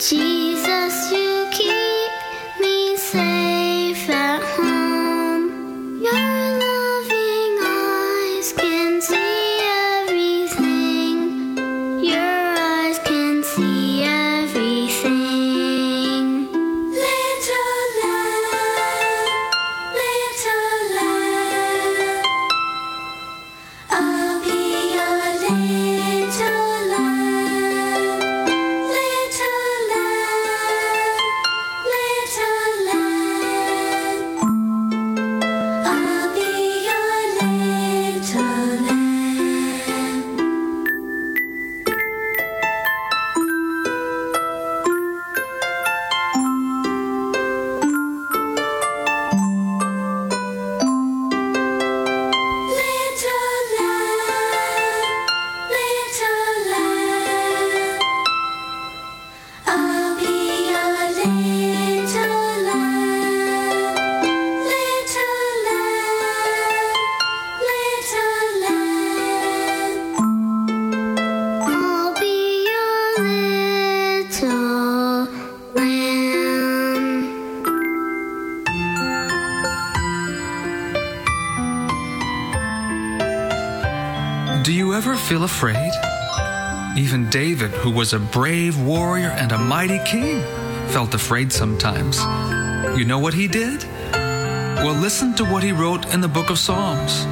Ти. Afraid? Even David, who was a brave warrior and a mighty king, felt afraid sometimes. You know what he did? Well, listen to what he wrote in the book of Psalms.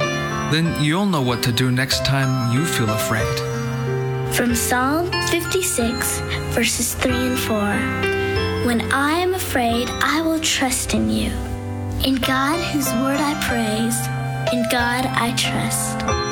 Then you'll know what to do next time you feel afraid. From Psalm 56, verses 3 and 4. When I am afraid, I will trust in you. In God, whose word I praise, in God I trust.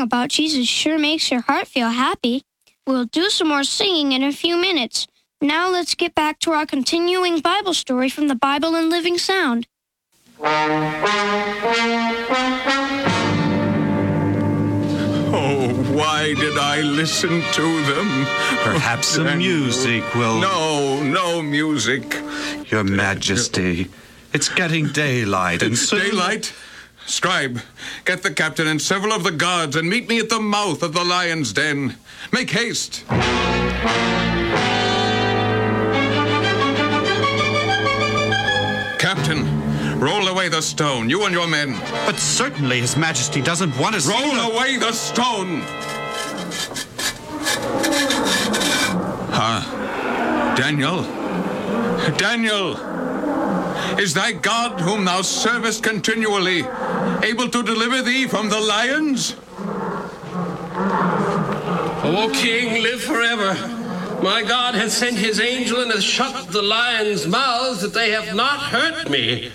About Jesus sure makes your heart feel happy. We'll do some more singing in a few minutes. Now let's get back to our continuing Bible story from the Bible in Living Sound. Oh, why did I listen to them? Perhaps some music will. No, no music. Your Majesty, it's getting daylight and soon. Daylight? Scribe, get the captain and several of the guards and meet me at the mouth of the lion's den. Make haste. Captain, roll away the stone, you and your men. But certainly His Majesty doesn't want us. Roll away the stone! Ah, Daniel. Daniel! Is thy God, whom thou servest continually, able to deliver thee from the lions? O king, live forever. My God has sent his angel and has shut the lions' mouths that they have not hurt me.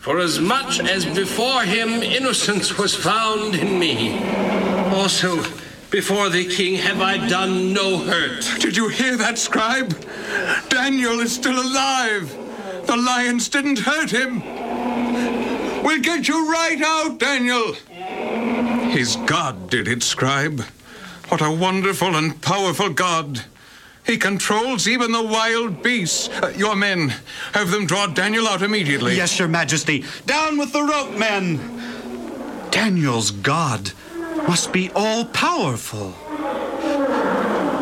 For as much as before him innocence was found in me. Also, before the king have I done no hurt. Did you hear that, scribe? Daniel is still alive. The lions didn't hurt him. We'll get you right out, Daniel. His God did it, scribe. What a wonderful and powerful God. He controls even the wild beasts. Uh, your men, have them draw Daniel out immediately. Yes, Your Majesty. Down with the rope, men. Daniel's God must be all powerful.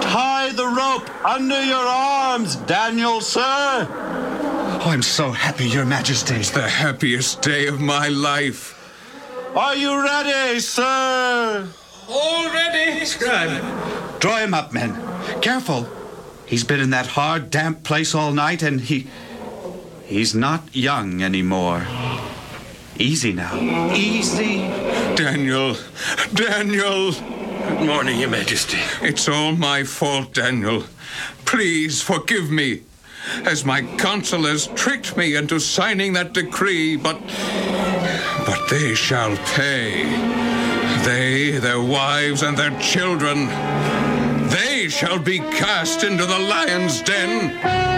Tie the rope under your arms, Daniel, sir. Oh, I'm so happy, Your Majesty. It's The happiest day of my life. Are you ready, sir? Already, scribe. Draw him up, men. Careful. He's been in that hard, damp place all night, and he. He's not young anymore. Easy now. Easy. Daniel, Daniel. Good morning, Your Majesty. It's all my fault, Daniel. Please forgive me. As my counselors tricked me into signing that decree, but. But they shall pay. They, their wives, and their children. They shall be cast into the lion's den.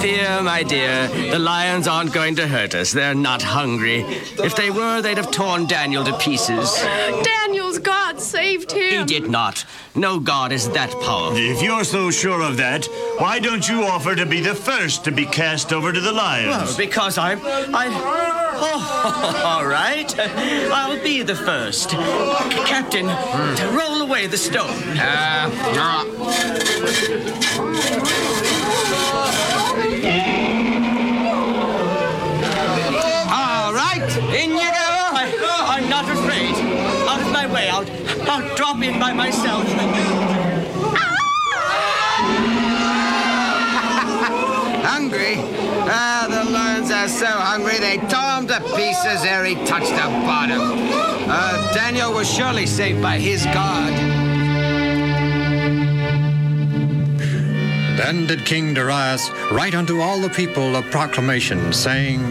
Fear, my dear. The lions aren't going to hurt us. They're not hungry. If they were, they'd have torn Daniel to pieces. Daniel's God saved him. He did not. No God is that powerful. If you're so sure of that, why don't you offer to be the first to be cast over to the lions? Well, because I'm. I. Oh, all right. I'll be the first. Captain, roll away the stone. Uh, All right, in you go. I, I'm not afraid. Out of my way. I'll, I'll drop in by myself. Hungry? Ah, the lions are so hungry they tore him to pieces ere he touched the bottom. Uh, Daniel was surely saved by his God. Then did King Darius write unto all the people a proclamation, saying,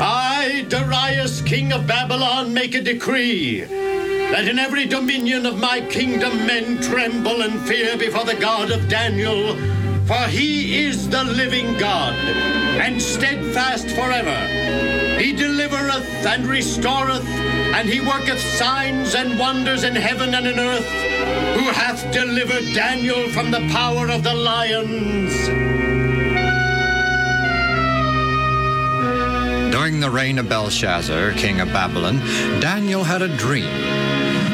I, Darius, king of Babylon, make a decree that in every dominion of my kingdom men tremble and fear before the God of Daniel, for he is the living God, and steadfast forever. He delivereth and restoreth, and he worketh signs and wonders in heaven and in earth, who hath delivered Daniel from the power of the lions. During the reign of Belshazzar, king of Babylon, Daniel had a dream.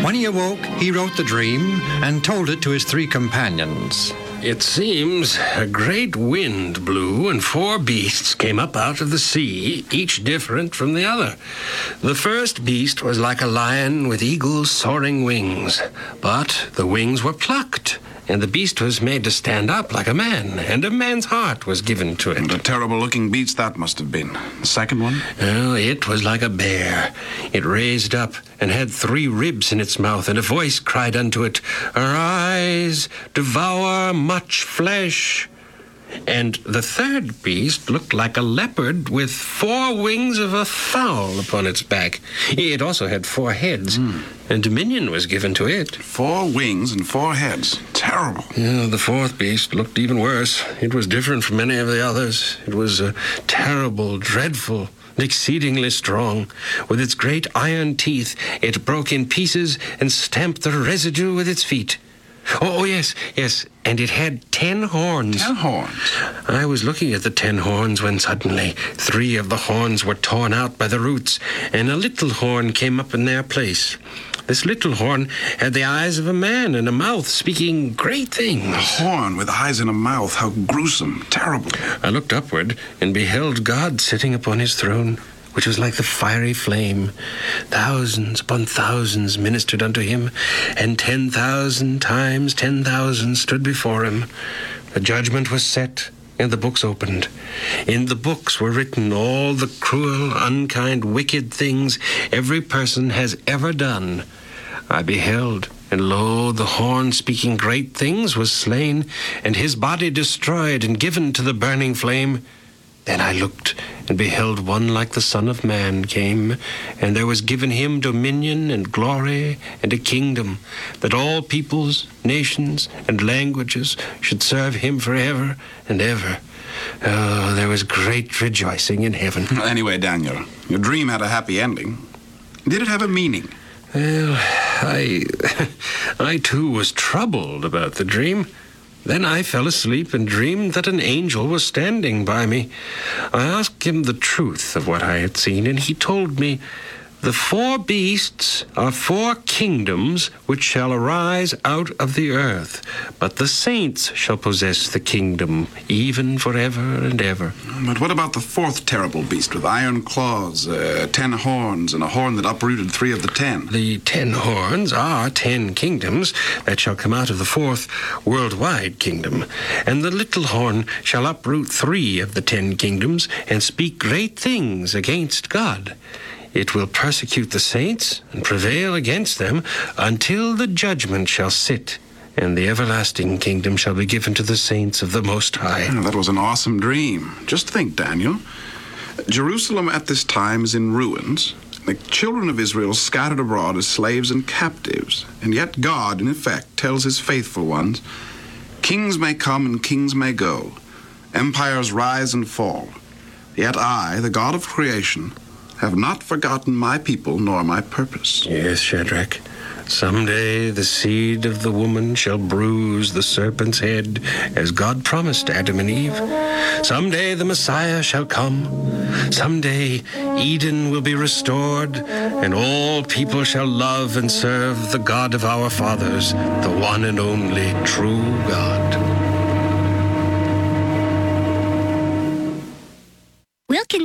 When he awoke, he wrote the dream and told it to his three companions. It seems a great wind blew, and four beasts came up out of the sea, each different from the other. The first beast was like a lion with eagle's soaring wings, but the wings were plucked, and the beast was made to stand up like a man, and a man's heart was given to it. And a terrible looking beast that must have been. The second one? Well, it was like a bear. It raised up and had three ribs in its mouth, and a voice cried unto it, Arise, devour much flesh. And the third beast looked like a leopard with four wings of a fowl upon its back. It also had four heads, and dominion was given to it. Four wings and four heads. Terrible. Yeah, the fourth beast looked even worse. It was different from any of the others. It was uh, terrible, dreadful, and exceedingly strong. With its great iron teeth, it broke in pieces and stamped the residue with its feet. Oh, oh, yes, yes, and it had ten horns. Ten horns? I was looking at the ten horns when suddenly three of the horns were torn out by the roots, and a little horn came up in their place. This little horn had the eyes of a man and a mouth speaking great things. A horn with eyes and a mouth. How gruesome. Terrible. I looked upward and beheld God sitting upon his throne, which was like the fiery flame. Thousands upon thousands ministered unto him, and ten thousand times ten thousand stood before him. The judgment was set, and the books opened. In the books were written all the cruel, unkind, wicked things every person has ever done. I beheld, and lo, the horn speaking great things was slain, and his body destroyed and given to the burning flame. Then I looked, and beheld one like the Son of Man came, and there was given him dominion and glory and a kingdom, that all peoples, nations, and languages should serve him forever and ever. Oh, there was great rejoicing in heaven. Anyway, Daniel, your dream had a happy ending. Did it have a meaning? Well, I. I too was troubled about the dream. Then I fell asleep and dreamed that an angel was standing by me. I asked him the truth of what I had seen, and he told me the four beasts are four kingdoms which shall arise out of the earth, but the saints shall possess the kingdom, even forever and ever. But what about the fourth terrible beast with iron claws, uh, ten horns, and a horn that uprooted three of the ten? The ten horns are ten kingdoms that shall come out of the fourth worldwide kingdom, and the little horn shall uproot three of the ten kingdoms and speak great things against God. It will persecute the saints and prevail against them until the judgment shall sit, and the everlasting kingdom shall be given to the saints of the Most High. Oh, that was an awesome dream. Just think, Daniel. Jerusalem at this time is in ruins. The children of Israel scattered abroad as slaves and captives. And yet God, in effect, tells his faithful ones Kings may come and kings may go. Empires rise and fall. Yet I, the God of creation, have not forgotten my people nor my purpose. Yes, Shadrach. Someday the seed of the woman shall bruise the serpent's head, as God promised Adam and Eve. Someday the Messiah shall come. Someday Eden will be restored, and all people shall love and serve the God of our fathers, the one and only true God.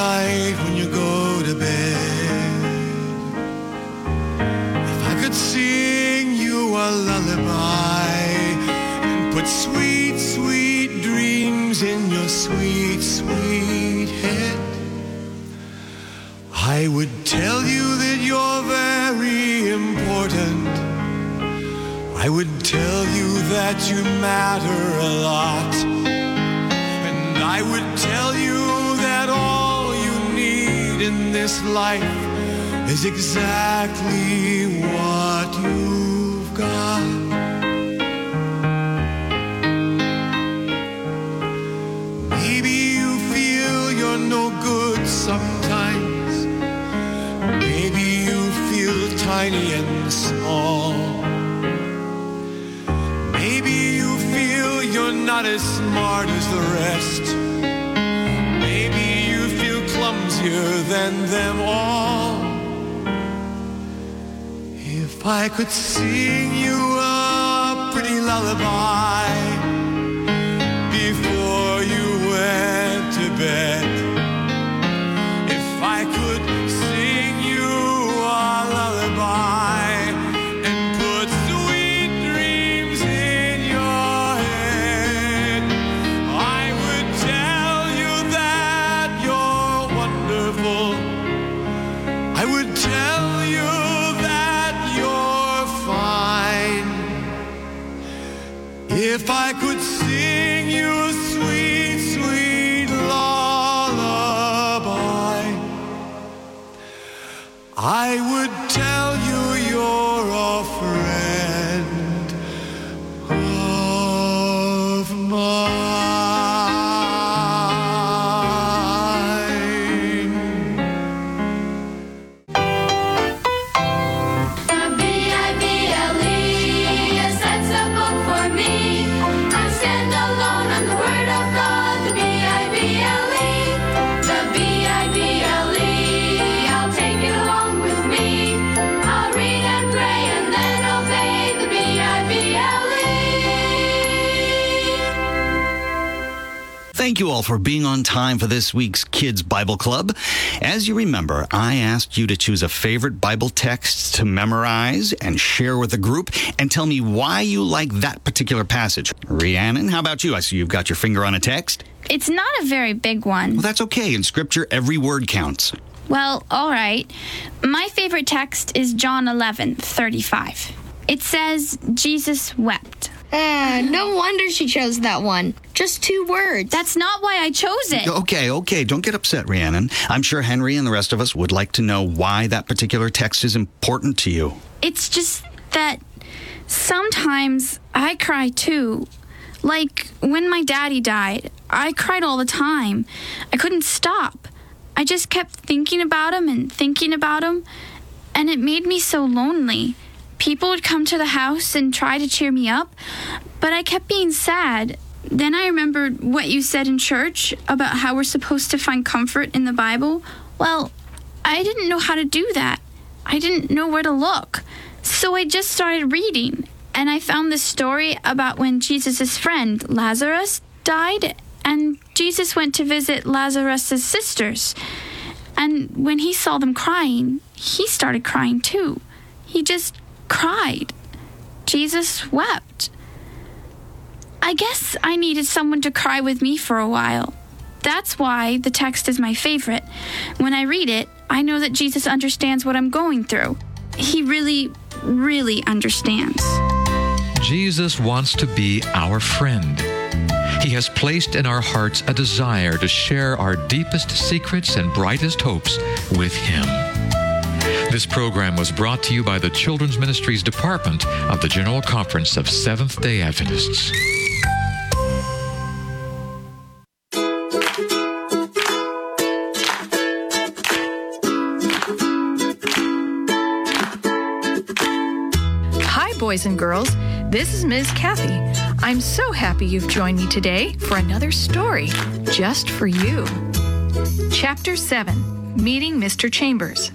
Night when you go to bed, if I could sing you a lullaby and put sweet, sweet dreams in your sweet, sweet head, I would tell you that you're very important. I would tell you that you matter a lot. And I would this life is exactly what you've got. Maybe you feel you're no good sometimes. Maybe you feel tiny and small. Maybe you feel you're not as smart as the rest. Than them all. If I could sing you a pretty lullaby Thank you all for being on time for this week's Kids Bible Club. As you remember, I asked you to choose a favorite Bible text to memorize and share with the group and tell me why you like that particular passage. Rhiannon, how about you? I see you've got your finger on a text. It's not a very big one. Well, that's okay. In Scripture, every word counts. Well, all right. My favorite text is John 11, 35. It says, Jesus wept. Ah, no wonder she chose that one. Just two words. That's not why I chose it. Okay, okay. Don't get upset, Rhiannon. I'm sure Henry and the rest of us would like to know why that particular text is important to you. It's just that sometimes I cry too. Like when my daddy died, I cried all the time. I couldn't stop. I just kept thinking about him and thinking about him, and it made me so lonely. People would come to the house and try to cheer me up, but I kept being sad. Then I remembered what you said in church about how we're supposed to find comfort in the Bible. Well, I didn't know how to do that. I didn't know where to look. So I just started reading, and I found this story about when Jesus' friend Lazarus died, and Jesus went to visit Lazarus' sisters. And when he saw them crying, he started crying too. He just cried. Jesus wept. I guess I needed someone to cry with me for a while. That's why the text is my favorite. When I read it, I know that Jesus understands what I'm going through. He really, really understands. Jesus wants to be our friend. He has placed in our hearts a desire to share our deepest secrets and brightest hopes with Him. This program was brought to you by the Children's Ministries Department of the General Conference of Seventh day Adventists. Hi, boys and girls. This is Ms. Kathy. I'm so happy you've joined me today for another story just for you. Chapter 7 Meeting Mr. Chambers.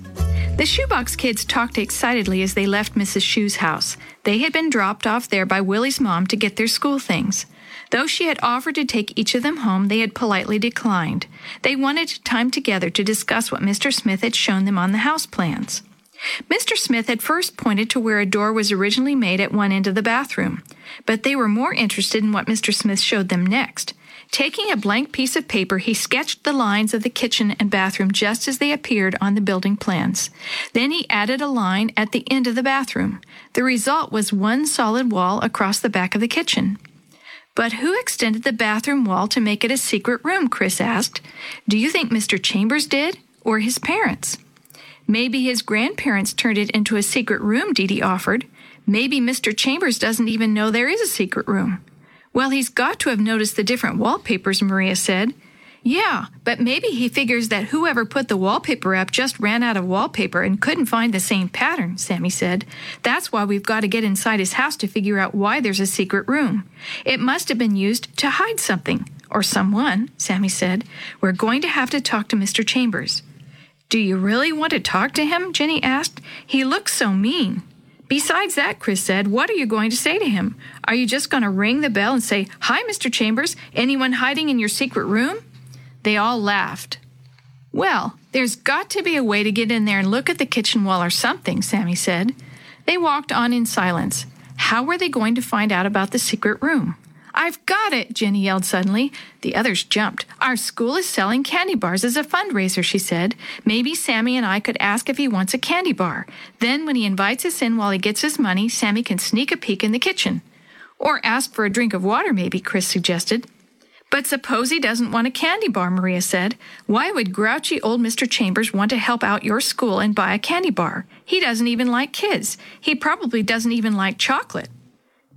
The shoebox kids talked excitedly as they left Mrs. Shue's house. They had been dropped off there by Willie's mom to get their school things. Though she had offered to take each of them home, they had politely declined. They wanted time together to discuss what Mr. Smith had shown them on the house plans. Mr. Smith had first pointed to where a door was originally made at one end of the bathroom, but they were more interested in what Mr. Smith showed them next. Taking a blank piece of paper, he sketched the lines of the kitchen and bathroom just as they appeared on the building plans. Then he added a line at the end of the bathroom. The result was one solid wall across the back of the kitchen. But who extended the bathroom wall to make it a secret room? Chris asked. Do you think Mr. Chambers did, or his parents? Maybe his grandparents turned it into a secret room, Dee Dee offered. Maybe Mr. Chambers doesn't even know there is a secret room. Well, he's got to have noticed the different wallpapers, Maria said. Yeah, but maybe he figures that whoever put the wallpaper up just ran out of wallpaper and couldn't find the same pattern, Sammy said. That's why we've got to get inside his house to figure out why there's a secret room. It must have been used to hide something, or someone, Sammy said. We're going to have to talk to Mr. Chambers. Do you really want to talk to him? Jenny asked. He looks so mean. Besides that, Chris said, what are you going to say to him? Are you just going to ring the bell and say, Hi, Mr. Chambers, anyone hiding in your secret room? They all laughed. Well, there's got to be a way to get in there and look at the kitchen wall or something, Sammy said. They walked on in silence. How were they going to find out about the secret room? I've got it, Jenny yelled suddenly. The others jumped. Our school is selling candy bars as a fundraiser, she said. Maybe Sammy and I could ask if he wants a candy bar. Then, when he invites us in while he gets his money, Sammy can sneak a peek in the kitchen. Or ask for a drink of water, maybe, Chris suggested. But suppose he doesn't want a candy bar, Maria said. Why would grouchy old Mr. Chambers want to help out your school and buy a candy bar? He doesn't even like kids. He probably doesn't even like chocolate.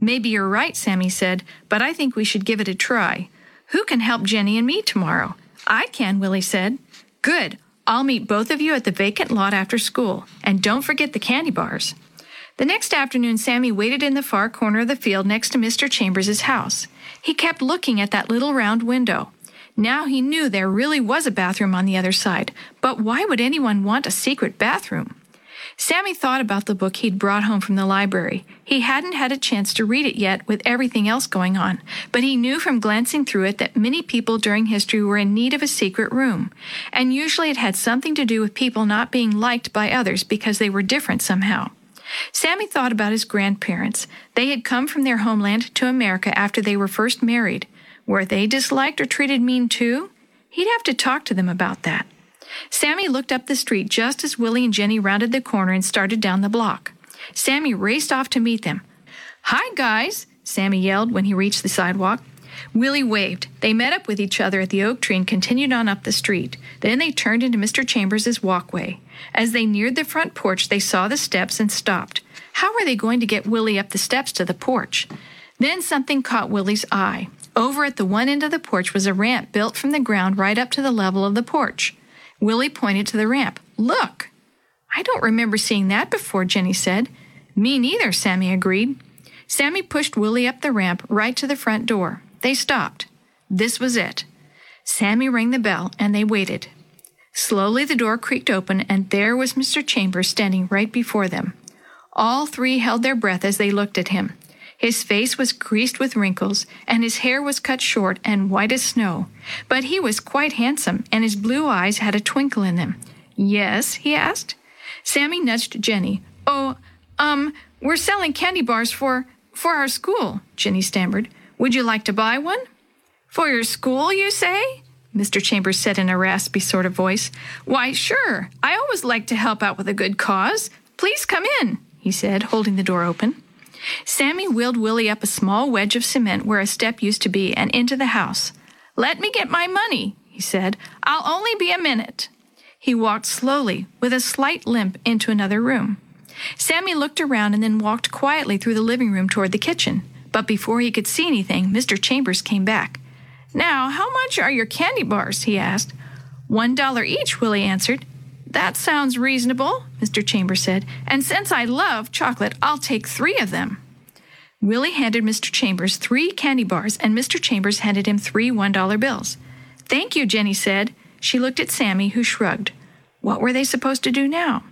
Maybe you're right, Sammy said, but I think we should give it a try. Who can help Jenny and me tomorrow? I can, Willie said. Good. I'll meet both of you at the vacant lot after school. And don't forget the candy bars. The next afternoon, Sammy waited in the far corner of the field next to Mr. Chambers' house. He kept looking at that little round window. Now he knew there really was a bathroom on the other side, but why would anyone want a secret bathroom? Sammy thought about the book he'd brought home from the library. He hadn't had a chance to read it yet with everything else going on, but he knew from glancing through it that many people during history were in need of a secret room, and usually it had something to do with people not being liked by others because they were different somehow. Sammy thought about his grandparents. They had come from their homeland to America after they were first married. Were they disliked or treated mean too? He'd have to talk to them about that. Sammy looked up the street just as Willie and Jenny rounded the corner and started down the block. Sammy raced off to meet them. Hi, guys, Sammy yelled when he reached the sidewalk. Willie waved. They met up with each other at the oak tree and continued on up the street. Then they turned into Mr. Chambers's walkway. As they neared the front porch, they saw the steps and stopped. How were they going to get Willie up the steps to the porch? Then something caught Willie's eye. Over at the one end of the porch was a ramp built from the ground right up to the level of the porch. Willie pointed to the ramp. Look! I don't remember seeing that before, Jenny said. Me neither, Sammy agreed. Sammy pushed Willie up the ramp right to the front door. They stopped. This was it. Sammy rang the bell and they waited. Slowly the door creaked open and there was Mr. Chambers standing right before them. All three held their breath as they looked at him. His face was creased with wrinkles, and his hair was cut short and white as snow. But he was quite handsome, and his blue eyes had a twinkle in them. Yes? he asked. Sammy nudged Jenny. Oh, um, we're selling candy bars for for our school, Jenny stammered. Would you like to buy one? For your school, you say? Mr. Chambers said in a raspy sort of voice. Why, sure. I always like to help out with a good cause. Please come in, he said, holding the door open. Sammy wheeled Willie up a small wedge of cement where a step used to be and into the house. Let me get my money, he said. I'll only be a minute. He walked slowly, with a slight limp, into another room. Sammy looked around and then walked quietly through the living room toward the kitchen. But before he could see anything, Mr. Chambers came back. Now, how much are your candy bars? he asked. One dollar each, Willie answered. That sounds reasonable, Mr. Chambers said, and since I love chocolate, I'll take three of them. Willie handed Mr. Chambers three candy bars, and Mr. Chambers handed him three one dollar bills. Thank you, Jenny said. She looked at Sammy, who shrugged. What were they supposed to do now?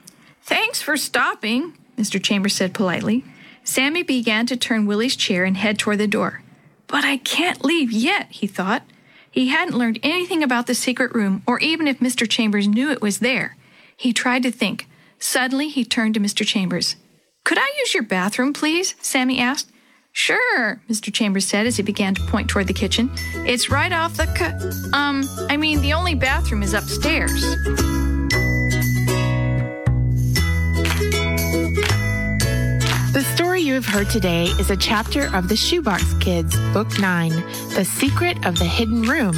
Thanks for stopping, Mr. Chambers said politely. Sammy began to turn Willie's chair and head toward the door. But I can't leave yet, he thought. He hadn't learned anything about the secret room, or even if Mr. Chambers knew it was there. He tried to think. Suddenly, he turned to Mr. Chambers. Could I use your bathroom, please? Sammy asked. Sure, Mr. Chambers said as he began to point toward the kitchen. It's right off the cu- um, I mean, the only bathroom is upstairs. The story you have heard today is a chapter of the Shoebox Kids, Book 9, The Secret of the Hidden Room,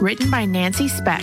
written by Nancy Speck,